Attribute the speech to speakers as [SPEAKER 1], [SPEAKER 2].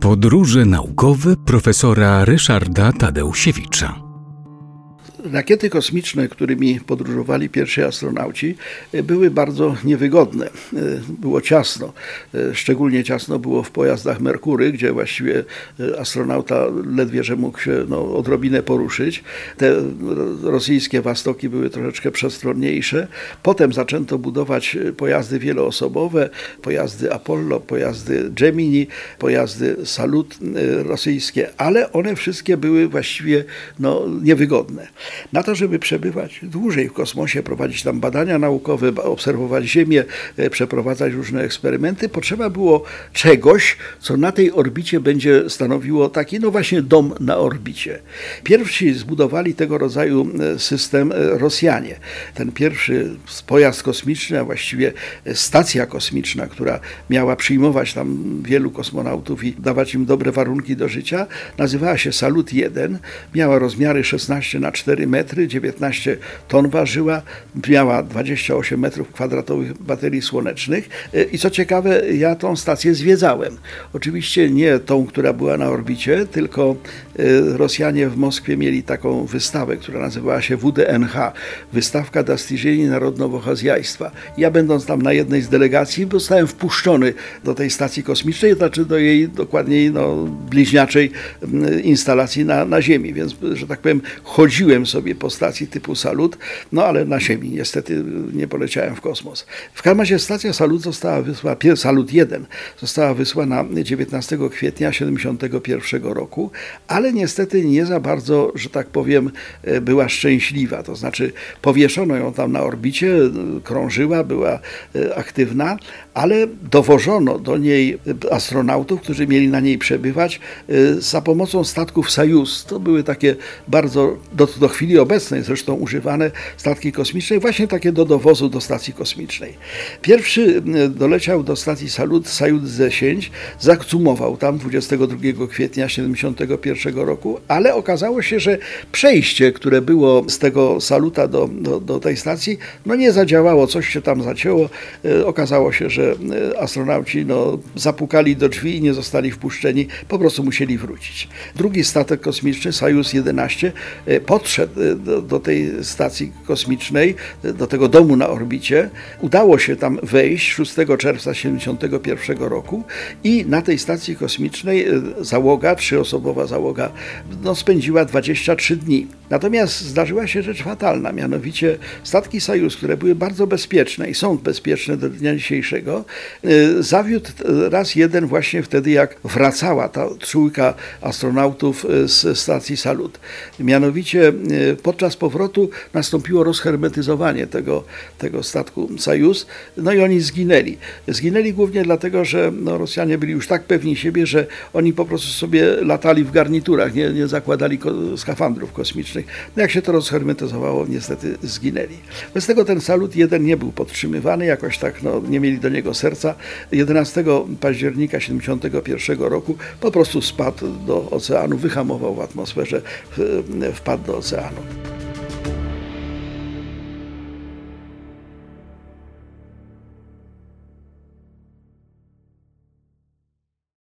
[SPEAKER 1] Podróże naukowe profesora Ryszarda Tadeusiewicza.
[SPEAKER 2] Rakiety kosmiczne, którymi podróżowali pierwsi astronauci, były bardzo niewygodne. Było ciasno. Szczególnie ciasno było w pojazdach Merkury, gdzie właściwie astronauta ledwie, że mógł się no, odrobinę poruszyć. Te rosyjskie Wastoki były troszeczkę przestronniejsze. Potem zaczęto budować pojazdy wieloosobowe, pojazdy Apollo, pojazdy Gemini, pojazdy Salut rosyjskie, ale one wszystkie były właściwie no, niewygodne. Na to, żeby przebywać dłużej w kosmosie, prowadzić tam badania naukowe, obserwować Ziemię, e, przeprowadzać różne eksperymenty, potrzeba było czegoś, co na tej orbicie będzie stanowiło taki, no właśnie, dom na orbicie. Pierwsi zbudowali tego rodzaju e, system e, Rosjanie. Ten pierwszy pojazd kosmiczny, a właściwie stacja kosmiczna, która miała przyjmować tam wielu kosmonautów i dawać im dobre warunki do życia, nazywała się Salut 1. Miała rozmiary 16 na 4 metry, 19 ton ważyła, miała 28 metrów kwadratowych baterii słonecznych e, i co ciekawe, ja tą stację zwiedzałem. Oczywiście nie tą, która była na orbicie, tylko e, Rosjanie w Moskwie mieli taką wystawę, która nazywała się WDNH, Wystawka Dostiżeni Narodnowo-Azjajstwa. Ja będąc tam na jednej z delegacji, zostałem wpuszczony do tej stacji kosmicznej, znaczy do jej dokładniej no, bliźniaczej instalacji na, na Ziemi, więc, że tak powiem, chodziłem sobie po stacji typu Salut, no ale na Ziemi niestety nie poleciałem w kosmos. W każdym razie stacja Salut została wysłana, Salut 1 została wysłana 19 kwietnia 1971 roku, ale niestety nie za bardzo, że tak powiem, e, była szczęśliwa. To znaczy powieszono ją tam na orbicie, krążyła, była e, aktywna, ale dowożono do niej astronautów, którzy mieli na niej przebywać e, za pomocą statków Sajus. To były takie bardzo do, do chwili obecnej zresztą używane statki kosmiczne, właśnie takie do dowozu do stacji kosmicznej. Pierwszy doleciał do stacji Salut Sajut Z10, zakcumował tam 22 kwietnia 1971 roku, ale okazało się, że przejście, które było z tego Saluta do, do, do tej stacji, no nie zadziałało, coś się tam zacięło. E, okazało się, że e, astronauci no, zapukali do drzwi i nie zostali wpuszczeni, po prostu musieli wrócić. Drugi statek kosmiczny, Sojus 11, e, podszedł do, do, tej stacji kosmicznej, do tego domu na orbicie. Udało się tam wejść 6 czerwca 1971 roku i na tej stacji kosmicznej e, załoga, trzyosobowa załoga, no, spędziła 23 dni. Natomiast zdarzyła się rzecz fatalna, mianowicie statki Sojus, które były bardzo bezpieczne i są bezpieczne do dnia dzisiejszego, e, zawiódł raz jeden właśnie wtedy, jak wracała ta trójka astronautów e, z stacji Salut. Mianowicie podczas powrotu nastąpiło rozhermetyzowanie tego, tego statku Sajus, no i oni zginęli. Zginęli głównie dlatego, że no, Rosjanie byli już tak pewni siebie, że oni po prostu sobie latali w garniturach, nie, nie zakładali ko skafandrów kosmicznych. No jak się to rozhermetyzowało, niestety zginęli. Bez tego ten Salut 1 nie był podtrzymywany, jakoś tak no, nie mieli do niego serca. 11 października 1971 roku po prostu spadł do oceanu, wyhamował w atmosferze, wpadł do oceanu. Alejandro.